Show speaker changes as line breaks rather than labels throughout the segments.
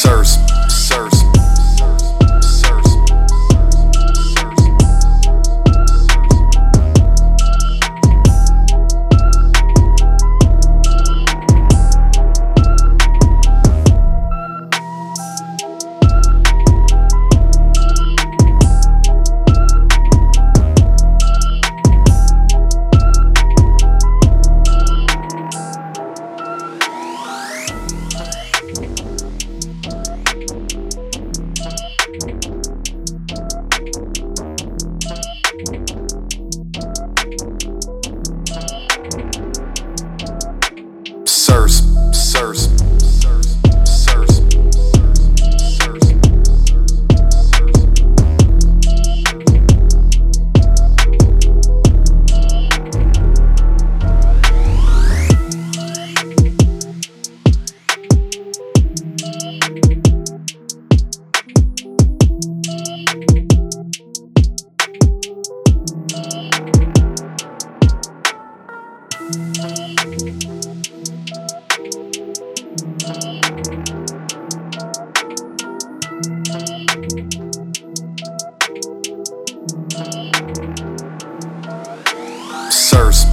serves First. sirs.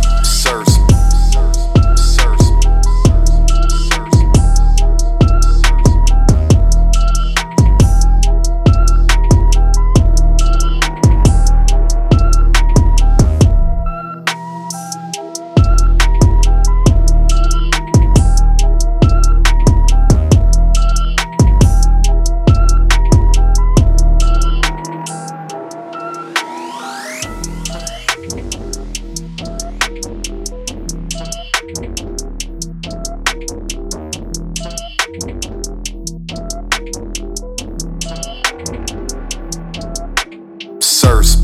Sir